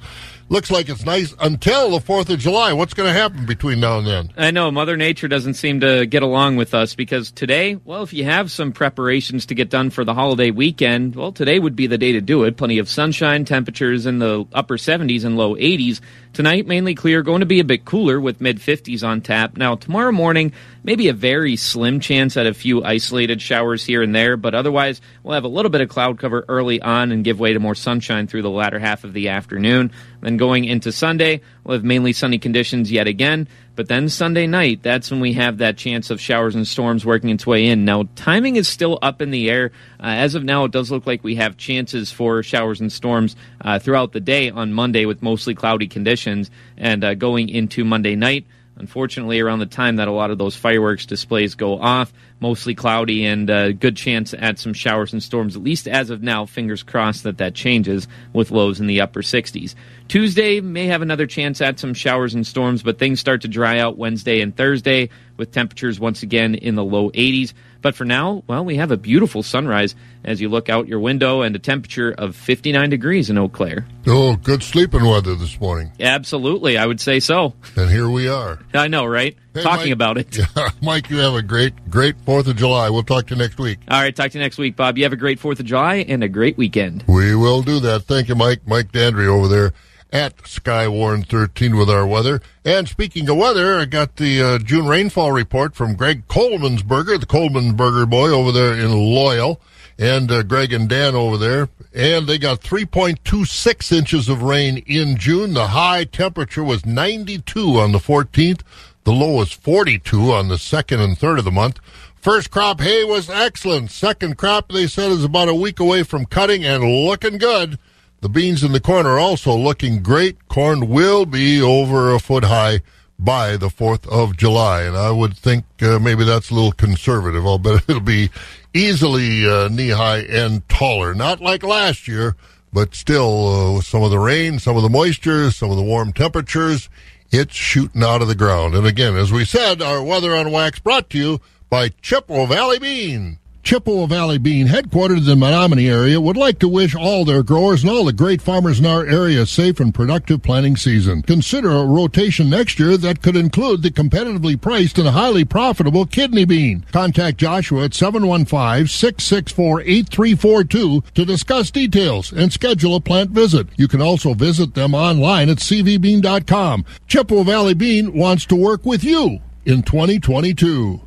looks like it's nice until the Fourth of July. What's going to happen between now and then? I know Mother Nature doesn't seem to get along with us because today, well, if you have some preparations to get done for the holiday weekend, well, today would be the day to do it. Plenty of sunshine, temperatures in the upper 70s and low 80s. Tonight, mainly clear, going to be a bit cooler with mid 50s on tap. Now, tomorrow morning, maybe a very slim chance at a few isolated showers here and there, but otherwise, we'll have a little bit of cloud cover early on and give way to more sunshine through the latter half of the afternoon. Then going into Sunday, we'll have mainly sunny conditions yet again. But then Sunday night, that's when we have that chance of showers and storms working its way in. Now, timing is still up in the air. Uh, as of now, it does look like we have chances for showers and storms uh, throughout the day on Monday with mostly cloudy conditions. And uh, going into Monday night, Unfortunately, around the time that a lot of those fireworks displays go off, mostly cloudy and uh, good chance at some showers and storms, at least as of now. Fingers crossed that that changes with lows in the upper 60s. Tuesday may have another chance at some showers and storms, but things start to dry out Wednesday and Thursday with temperatures once again in the low 80s. But for now, well, we have a beautiful sunrise as you look out your window and a temperature of 59 degrees in Eau Claire. Oh, good sleeping weather this morning. Absolutely, I would say so. And here we are. I know, right? Hey, Talking Mike. about it. Yeah, Mike, you have a great, great 4th of July. We'll talk to you next week. All right, talk to you next week, Bob. You have a great 4th of July and a great weekend. We will do that. Thank you, Mike. Mike Dandry over there at Skywarn 13 with our weather. And speaking of weather, I got the uh, June rainfall report from Greg Coleman's Burger, the Coleman's Burger boy over there in Loyal. and uh, Greg and Dan over there. And they got 3.26 inches of rain in June. The high temperature was 92 on the 14th. The low was 42 on the 2nd and 3rd of the month. First crop hay was excellent. Second crop, they said, is about a week away from cutting and looking good. The beans in the corn are also looking great. Corn will be over a foot high by the 4th of July. And I would think uh, maybe that's a little conservative. I'll bet it'll be easily uh, knee high and taller. Not like last year, but still uh, with some of the rain, some of the moisture, some of the warm temperatures, it's shooting out of the ground. And again, as we said, our weather on wax brought to you by Chippewa Valley Bean. Chippewa Valley Bean, headquartered in the Menomonie area, would like to wish all their growers and all the great farmers in our area a safe and productive planting season. Consider a rotation next year that could include the competitively priced and highly profitable kidney bean. Contact Joshua at 715-664-8342 to discuss details and schedule a plant visit. You can also visit them online at cvbean.com. Chippewa Valley Bean wants to work with you in 2022.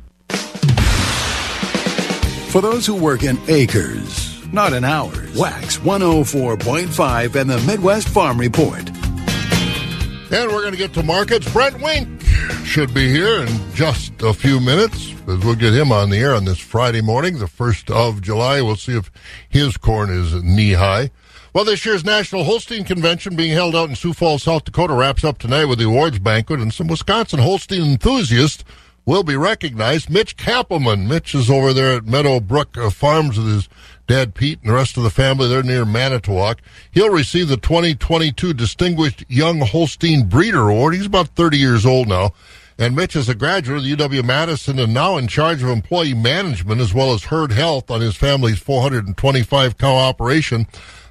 For those who work in acres, not in hours, Wax 104.5 and the Midwest Farm Report. And we're going to get to markets. Brent Wink should be here in just a few minutes, as we'll get him on the air on this Friday morning, the 1st of July. We'll see if his corn is knee high. Well, this year's National Holstein Convention being held out in Sioux Falls, South Dakota wraps up tonight with the awards banquet and some Wisconsin Holstein enthusiasts will be recognized. Mitch Kappelman. Mitch is over there at Meadowbrook uh, Farms with his dad Pete and the rest of the family. They're near Manitowoc. He'll receive the 2022 Distinguished Young Holstein Breeder Award. He's about 30 years old now. And Mitch is a graduate of UW Madison and now in charge of employee management as well as herd health on his family's 425 cow operation.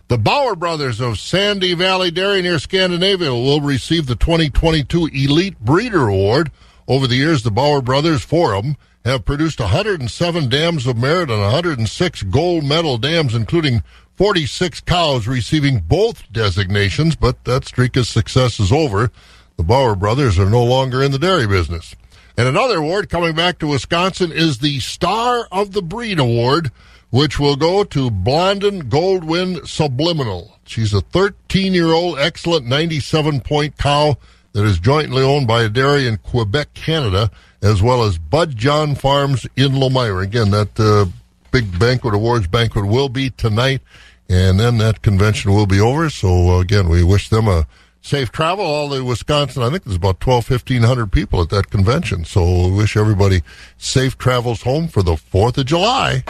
The Bauer brothers of Sandy Valley Dairy near Scandinavia will receive the 2022 Elite Breeder Award. Over the years, the Bauer Brothers Forum have produced 107 dams of merit and 106 gold medal dams, including 46 cows receiving both designations, but that streak of success is over. The Bauer brothers are no longer in the dairy business. And another award coming back to Wisconsin is the Star of the Breed Award, which will go to Blondin Goldwyn Subliminal. She's a 13 year old, excellent 97 point cow that is jointly owned by a dairy in Quebec, Canada, as well as Budjon Farms in Lomira. Again, that uh, big banquet, awards banquet, will be tonight, and then that convention will be over. So, uh, again, we wish them a safe travel. All the Wisconsin, I think there's about 12, 1,500 people at that convention. So, we wish everybody safe travels home for the 4th of July.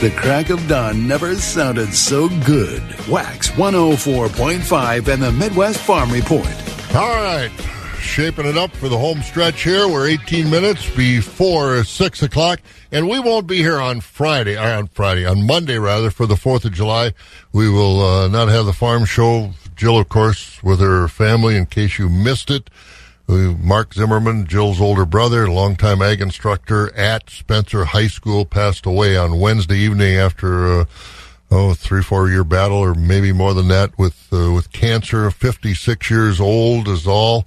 The crack of dawn never sounded so good. Wax 104.5 and the Midwest Farm Report. All right. Shaping it up for the home stretch here. We're 18 minutes before 6 o'clock. And we won't be here on Friday, or on Friday, on Monday rather, for the 4th of July. We will uh, not have the farm show. Jill, of course, with her family, in case you missed it. Mark Zimmerman, Jill's older brother, longtime ag instructor at Spencer High School, passed away on Wednesday evening after uh, oh three four year battle, or maybe more than that, with uh, with cancer. Fifty six years old is all.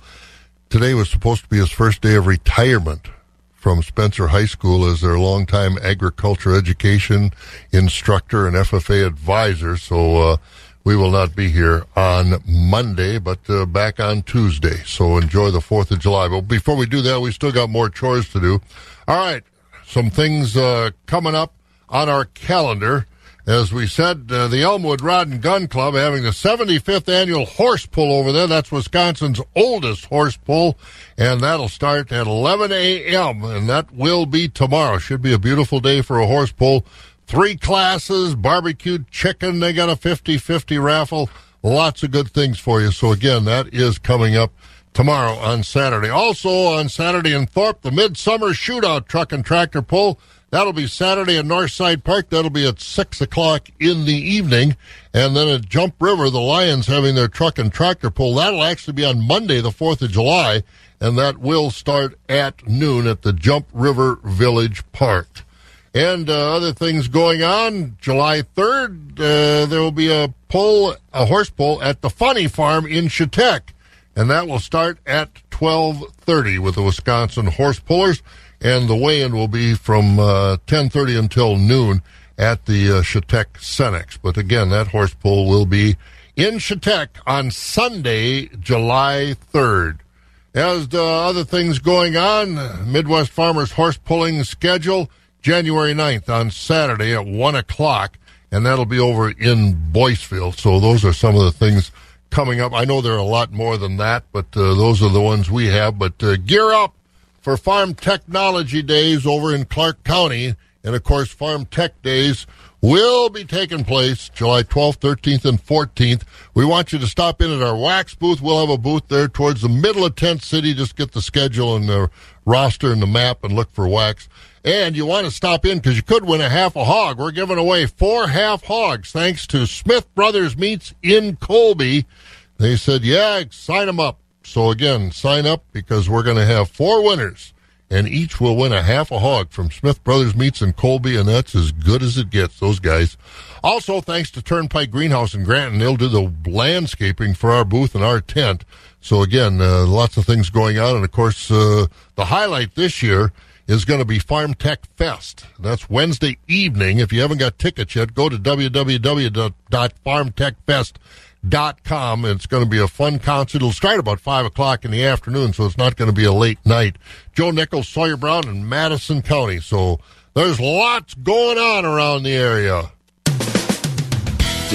Today was supposed to be his first day of retirement from Spencer High School as their longtime agriculture education instructor and FFA advisor. So. Uh, we will not be here on Monday, but uh, back on Tuesday. So enjoy the 4th of July. But before we do that, we still got more chores to do. All right. Some things uh, coming up on our calendar. As we said, uh, the Elmwood Rod and Gun Club having the 75th annual horse pull over there. That's Wisconsin's oldest horse pull, and that'll start at 11 a.m., and that will be tomorrow. Should be a beautiful day for a horse pull. Three classes, barbecued chicken. They got a 50 50 raffle. Lots of good things for you. So, again, that is coming up tomorrow on Saturday. Also on Saturday in Thorpe, the Midsummer Shootout Truck and Tractor Pull. That'll be Saturday at Northside Park. That'll be at 6 o'clock in the evening. And then at Jump River, the Lions having their truck and tractor pull. That'll actually be on Monday, the 4th of July. And that will start at noon at the Jump River Village Park and uh, other things going on. July 3rd, uh, there will be a pull, a horse pull at the Funny Farm in Chautauqua, and that will start at 12:30 with the Wisconsin Horse Pullers. and the weigh-in will be from uh, 10:30 until noon at the uh, Chautauqua Cenex. But again, that horse pull will be in Chautauqua on Sunday, July 3rd. As the other things going on, Midwest Farmers Horse Pulling schedule, January 9th on Saturday at 1 o'clock, and that'll be over in Boyceville. So those are some of the things coming up. I know there are a lot more than that, but uh, those are the ones we have. But uh, gear up for Farm Technology Days over in Clark County. And of course, Farm Tech Days will be taking place July 12th, 13th, and 14th. We want you to stop in at our wax booth. We'll have a booth there towards the middle of Tent City. Just get the schedule and the roster and the map and look for wax. And you want to stop in because you could win a half a hog. We're giving away four half hogs thanks to Smith Brothers Meats in Colby. They said, yeah, sign them up. So again, sign up because we're going to have four winners and each will win a half a hog from Smith Brothers Meats and Colby, and that's as good as it gets, those guys. Also, thanks to Turnpike Greenhouse in Granton, they'll do the landscaping for our booth and our tent. So again, uh, lots of things going on, and of course, uh, the highlight this year is going to be Farm Tech Fest. That's Wednesday evening. If you haven't got tickets yet, go to www.farmtechfest.com. .Com it's going to be a fun concert. It'll start about 5 o'clock in the afternoon, so it's not going to be a late night. Joe Nichols, Sawyer Brown, and Madison County. So there's lots going on around the area.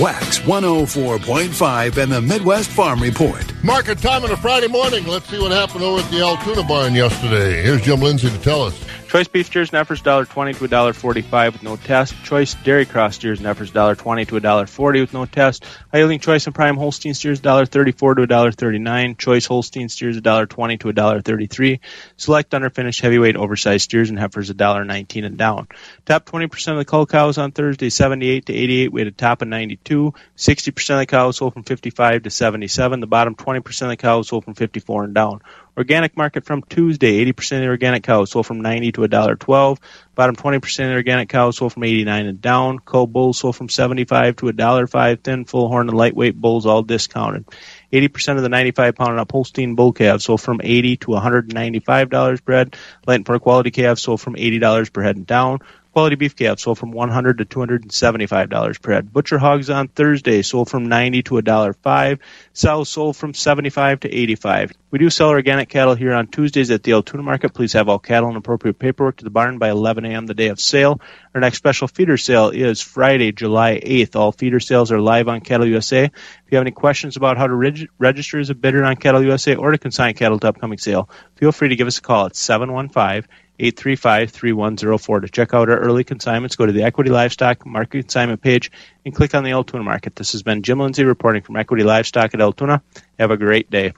Wax 104.5 and the Midwest Farm Report. Market time on a Friday morning. Let's see what happened over at the Altoona barn yesterday. Here's Jim Lindsay to tell us. Choice beef steers and heifers $1.20 to $1.45 with no test. Choice dairy cross steers and heifers $1.20 to $1.40 with no test. High yielding choice and prime Holstein steers $1.34 to $1.39. Choice Holstein steers $1.20 to $1.33. Select underfinished heavyweight oversized steers and heifers $1.19 and down. Top 20% of the cull cows on Thursday 78 to 88 we had a top of 92. 60% of the cows sold from 55 to 77. The bottom 20% of the cows sold from 54 and down. Organic market from Tuesday, 80% of the organic cows sold from 90 to $1.12. Bottom 20% of the organic cows sold from 89 and down. Cull bulls sold from 75 to $1.05. Thin, full horn, and lightweight bulls all discounted. 80% of the 95 pound and up Holstein bull calves sold from 80 to $195 per head. Light and poor quality calves sold from $80 per head and down. Quality beef calves sold from 100 to 275 dollars per head. Butcher hogs on Thursday sold from 90 to a dollar five. Sows sold from 75 to 85. We do sell organic cattle here on Tuesdays at the Altoona Market. Please have all cattle and appropriate paperwork to the barn by 11 a.m. the day of sale. Our next special feeder sale is Friday, July 8th. All feeder sales are live on Cattle USA. If you have any questions about how to reg- register as a bidder on Cattle USA or to consign cattle to upcoming sale, feel free to give us a call at 715- 835-3104. To check out our early consignments, go to the Equity Livestock Market Consignment page and click on the Altoona Market. This has been Jim Lindsay reporting from Equity Livestock at Altoona. Have a great day.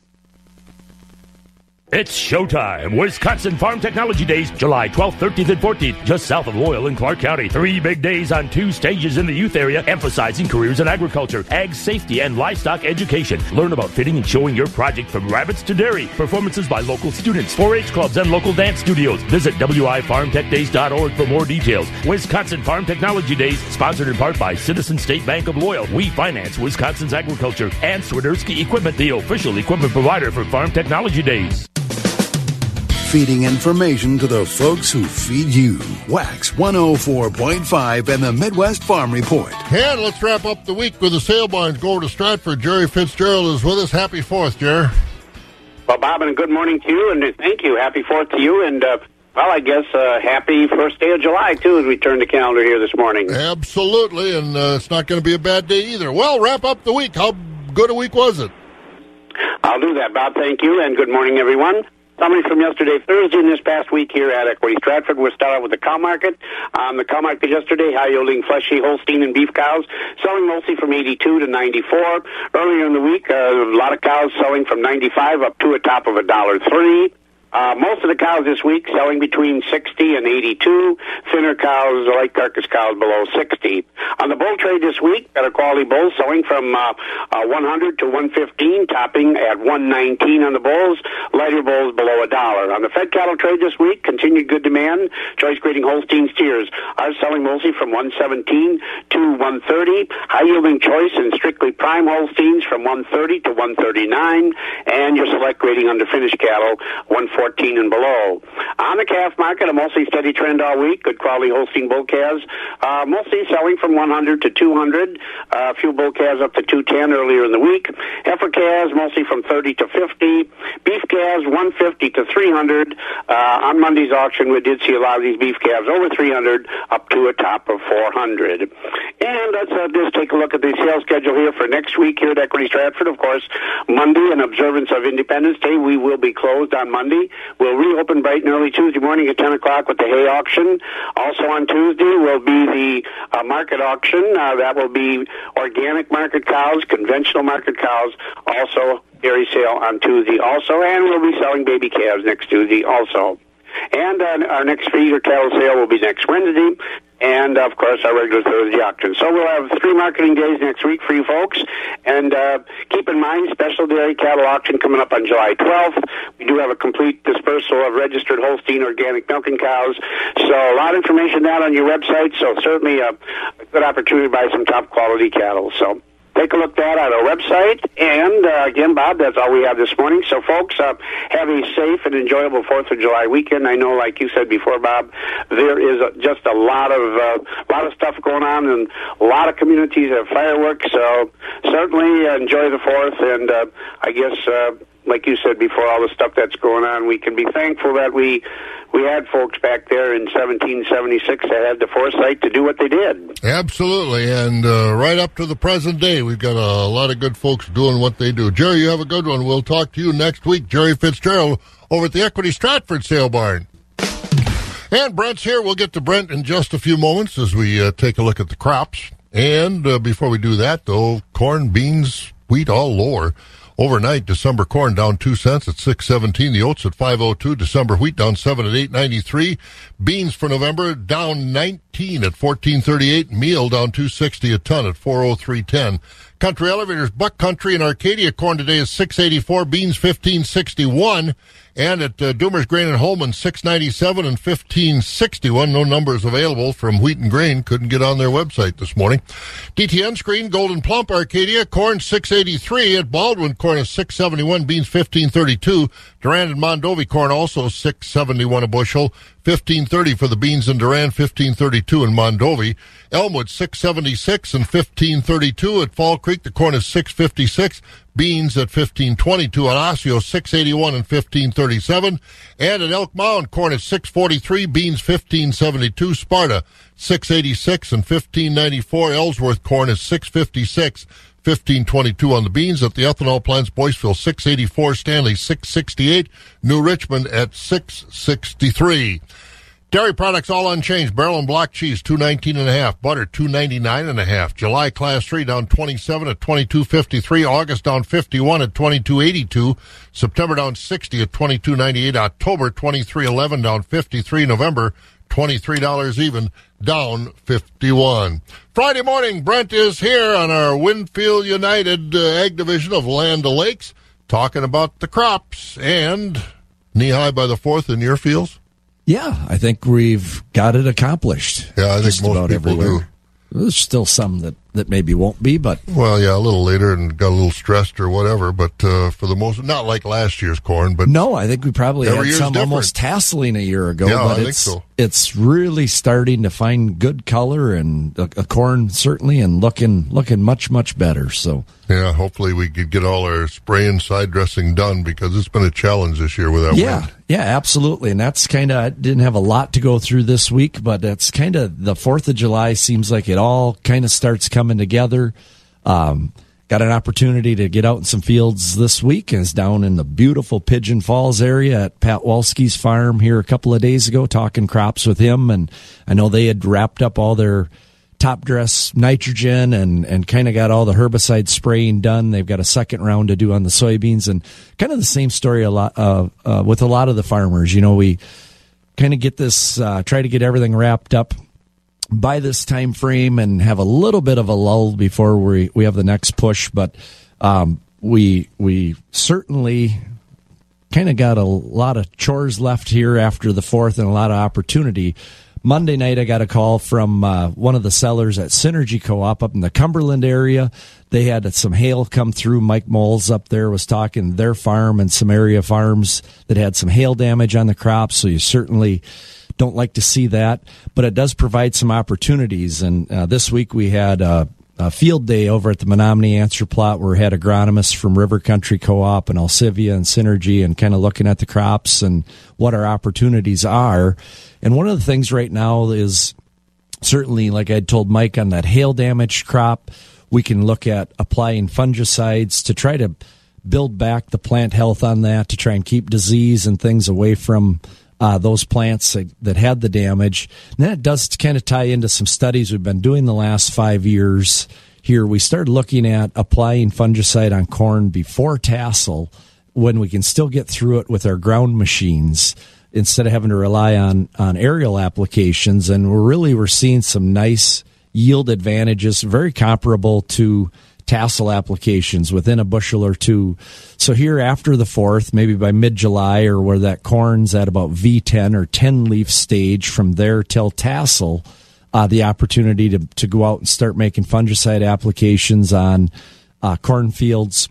It's showtime. Wisconsin Farm Technology Days, July 12th, 13th, and 14th, just south of Loyal in Clark County. Three big days on two stages in the youth area, emphasizing careers in agriculture, ag safety, and livestock education. Learn about fitting and showing your project from rabbits to dairy. Performances by local students, 4-H clubs, and local dance studios. Visit wifarmtechday's.org for more details. Wisconsin Farm Technology Days, sponsored in part by Citizen State Bank of Loyal. We finance Wisconsin's agriculture and Swiderski Equipment, the official equipment provider for Farm Technology Days feeding information to the folks who feed you. Wax 104.5 and the Midwest Farm Report. And let's wrap up the week with the sale barns. Go over to Stratford. Jerry Fitzgerald is with us. Happy 4th, Jerry. Well, Bob, and good morning to you, and thank you. Happy 4th to you, and uh, well, I guess uh, happy first day of July, too, as we turn the calendar here this morning. Absolutely, and uh, it's not going to be a bad day either. Well, wrap up the week. How good a week was it? I'll do that, Bob. Thank you, and good morning, everyone. Summary from yesterday, Thursday, and this past week here at Equity Stratford. We'll start out with the cow market. Um, the cow market yesterday, high yielding fleshy Holstein and beef cows, selling mostly from 82 to 94. Earlier in the week, uh, a lot of cows selling from 95 up to a top of a dollar three. Uh, most of the cows this week selling between 60 and 82. Thinner cows, light carcass cows below 60. On the bull trade this week, better quality bulls selling from uh, uh, 100 to 115, topping at 119 on the bulls. Lighter bulls below a dollar. On the fed cattle trade this week, continued good demand. Choice grading Holstein steers are selling mostly from 117 to 130. High yielding choice and strictly prime Holsteins from 130 to 139. And your select grading under finished cattle 140 14 and below. On the calf market, a mostly steady trend all week. Good quality Holstein bull calves, uh, mostly selling from 100 to 200. Uh, a few bull calves up to 210 earlier in the week. Heifer calves mostly from 30 to 50. Beef calves 150 to 300. Uh, on Monday's auction, we did see a lot of these beef calves over 300 up to a top of 400. And let's uh, just take a look at the sales schedule here for next week here at Equity Stratford. Of course, Monday, in observance of Independence Day, we will be closed on Monday. We'll reopen bright and early Tuesday morning at 10 o'clock with the hay auction. Also on Tuesday will be the uh, market auction. Uh, that will be organic market cows, conventional market cows, also dairy sale on Tuesday also, and we'll be selling baby calves next Tuesday also. And uh, our next feeder cattle sale will be next Wednesday and of course our regular Thursday auction. So we'll have three marketing days next week for you folks. And uh, keep in mind, special dairy cattle auction coming up on July 12th. We do have a complete dispersal of registered Holstein organic milking cows. So a lot of information down on your website. So certainly a, a good opportunity to buy some top quality cattle. So take a look at that on our website. And uh, again, Bob, that's all we have this morning. So, folks, uh, have a safe and enjoyable Fourth of July weekend. I know, like you said before, Bob, there is a, just a lot of uh, lot of stuff going on, and a lot of communities have fireworks. So, certainly enjoy the Fourth, and uh, I guess. Like you said before, all the stuff that's going on, we can be thankful that we we had folks back there in 1776 that had the foresight to do what they did. Absolutely, and uh, right up to the present day, we've got a lot of good folks doing what they do. Jerry, you have a good one. We'll talk to you next week. Jerry Fitzgerald over at the Equity Stratford Sale Barn. And Brent's here. We'll get to Brent in just a few moments as we uh, take a look at the crops. And uh, before we do that, though, corn, beans, wheat, all lower. Overnight, December corn down two cents at six seventeen. The oats at five oh two. December wheat down seven at eight ninety three. Beans for November down nineteen at fourteen thirty eight. Meal down two sixty a ton at four oh three ten. Country elevators, Buck Country and Arcadia corn today is six eighty four. Beans fifteen sixty one. And at uh, Doomer's Grain and Holmen, 697 and 1561. No numbers available from Wheat and Grain. Couldn't get on their website this morning. DTN screen, Gold'n Plump, Arcadia, corn 683. At Baldwin, corn is 671, beans 1532. Durand and Mondovi corn also 671 a bushel. 1530 for the beans in Durand, 1532 in Mondovi. Elmwood 676 and 1532 at Fall Creek. The corn is 656. Beans at 1522 at Osseo, 681 and 1537. And at Elk Mound, corn is 643, beans 1572, Sparta 686 and 1594. Ellsworth corn is 656. 1522 on the beans at the ethanol plants, Boyceville 684, Stanley 668, New Richmond at 663. Dairy products all unchanged. Barrel and block cheese two nineteen and a half. Butter two ninety nine and a half. July class three down twenty seven at twenty two fifty three. August down fifty one at twenty two eighty two. September down sixty at twenty two ninety eight. October twenty three eleven down fifty three. November twenty three dollars even down fifty one. Friday morning, Brent is here on our Winfield United uh, Ag Division of Land O'Lakes, talking about the crops and knee high by the fourth in your fields. Yeah, I think we've got it accomplished. Yeah, I think Just most about people everywhere. do. There's still some that, that maybe won't be, but Well, yeah, a little later and got a little stressed or whatever, but uh, for the most, not like last year's corn, but no, I think we probably had some different. almost tasseling a year ago. Yeah, I but think it's, so. It's really starting to find good color and a, a corn certainly, and looking looking much much better. So yeah, hopefully we could get all our spray and side dressing done because it's been a challenge this year with that yeah, wind. yeah, absolutely. And that's kind of I didn't have a lot to go through this week, but it's kind of the Fourth of July seems like it all kind of starts coming together. Um, got an opportunity to get out in some fields this week, it's down in the beautiful Pigeon Falls area at Pat Walsky's farm here a couple of days ago, talking crops with him, and I know they had wrapped up all their top dress nitrogen and and kind of got all the herbicide spraying done. They've got a second round to do on the soybeans, and kind of the same story a lot uh, uh, with a lot of the farmers. You know, we kind of get this, uh, try to get everything wrapped up by this time frame and have a little bit of a lull before we we have the next push. But um, we we certainly kind of got a lot of chores left here after the fourth and a lot of opportunity. Monday night, I got a call from uh, one of the sellers at Synergy Co-op up in the Cumberland area. They had some hail come through. Mike Moles up there was talking their farm and some area farms that had some hail damage on the crops. So you certainly don't like to see that, but it does provide some opportunities. And uh, this week we had a field day over at the Menomonie Answer Plot where we had agronomists from River Country Co-op and Alcivia and Synergy and kind of looking at the crops and what our opportunities are. And one of the things right now is certainly, like I told Mike on that hail damaged crop, we can look at applying fungicides to try to build back the plant health on that to try and keep disease and things away from uh, those plants that, that, had the damage. And then it does kind of tie into some studies we've been doing the last five years here. We started looking at applying fungicide on corn before tassel when we can still get through it with our ground machines instead of having to rely on, on aerial applications. And we're really, we're seeing some nice yield advantages, very comparable to tassel applications within a bushel or two. So here after the fourth, maybe by mid July or where that corn's at about V10 or 10 leaf stage from there till tassel, uh, the opportunity to, to go out and start making fungicide applications on uh, cornfields.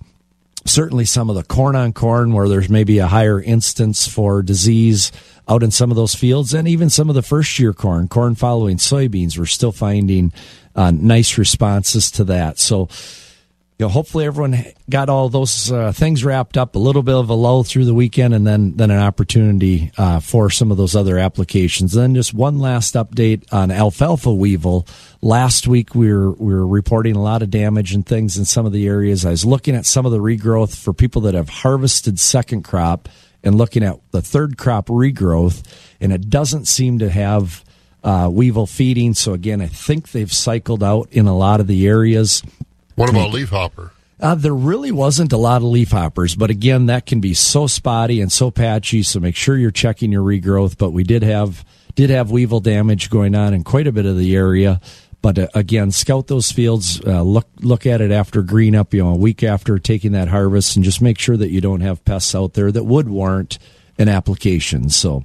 Certainly some of the corn on corn where there's maybe a higher instance for disease out in some of those fields and even some of the first year corn, corn following soybeans, we're still finding uh, nice responses to that. So, you know, hopefully everyone got all those uh, things wrapped up. A little bit of a lull through the weekend, and then then an opportunity uh, for some of those other applications. And then just one last update on alfalfa weevil. Last week we were we were reporting a lot of damage and things in some of the areas. I was looking at some of the regrowth for people that have harvested second crop and looking at the third crop regrowth, and it doesn't seem to have uh, weevil feeding. So again, I think they've cycled out in a lot of the areas. What about leafhopper? Uh, there really wasn't a lot of leafhoppers, but again, that can be so spotty and so patchy. So make sure you're checking your regrowth. But we did have did have weevil damage going on in quite a bit of the area. But uh, again, scout those fields. Uh, look look at it after green up, you know, a week after taking that harvest, and just make sure that you don't have pests out there that would warrant an application. So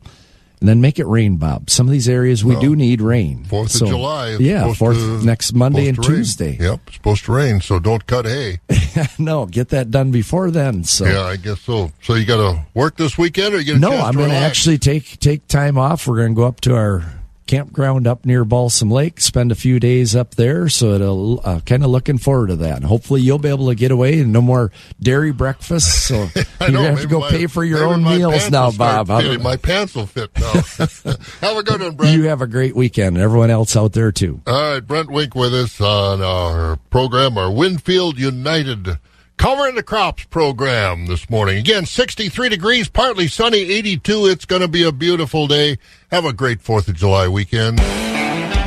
and then make it rain, Bob. Some of these areas we well, do need rain. Fourth so, of July. yeah, fourth to, next Monday and Tuesday. Yep, it's supposed to rain, so don't cut hay. no, get that done before then. So yeah, I guess so. So you got to work this weekend, or you get no? I'm going to actually take take time off. We're going to go up to our campground up near Balsam Lake, spend a few days up there. So it'll uh, kind of looking forward to that. And hopefully you'll be able to get away and no more dairy breakfast. So you know, have to go my, pay for your own meals now, Bob. My pants will fit now. have a good one, Brent. You have a great weekend. Everyone else out there too. All right, Brent Wink with us on our program, our Winfield United Covering the crops program this morning. Again, 63 degrees, partly sunny, 82. It's going to be a beautiful day. Have a great 4th of July weekend.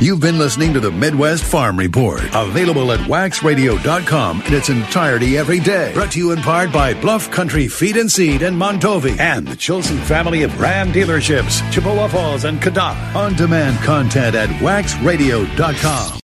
You've been listening to the Midwest Farm Report, available at waxradio.com in its entirety every day. Brought to you in part by Bluff Country Feed and Seed and Mondovi and the Chilson family of Ram dealerships, Chippewa Falls and Cadott. On demand content at waxradio.com.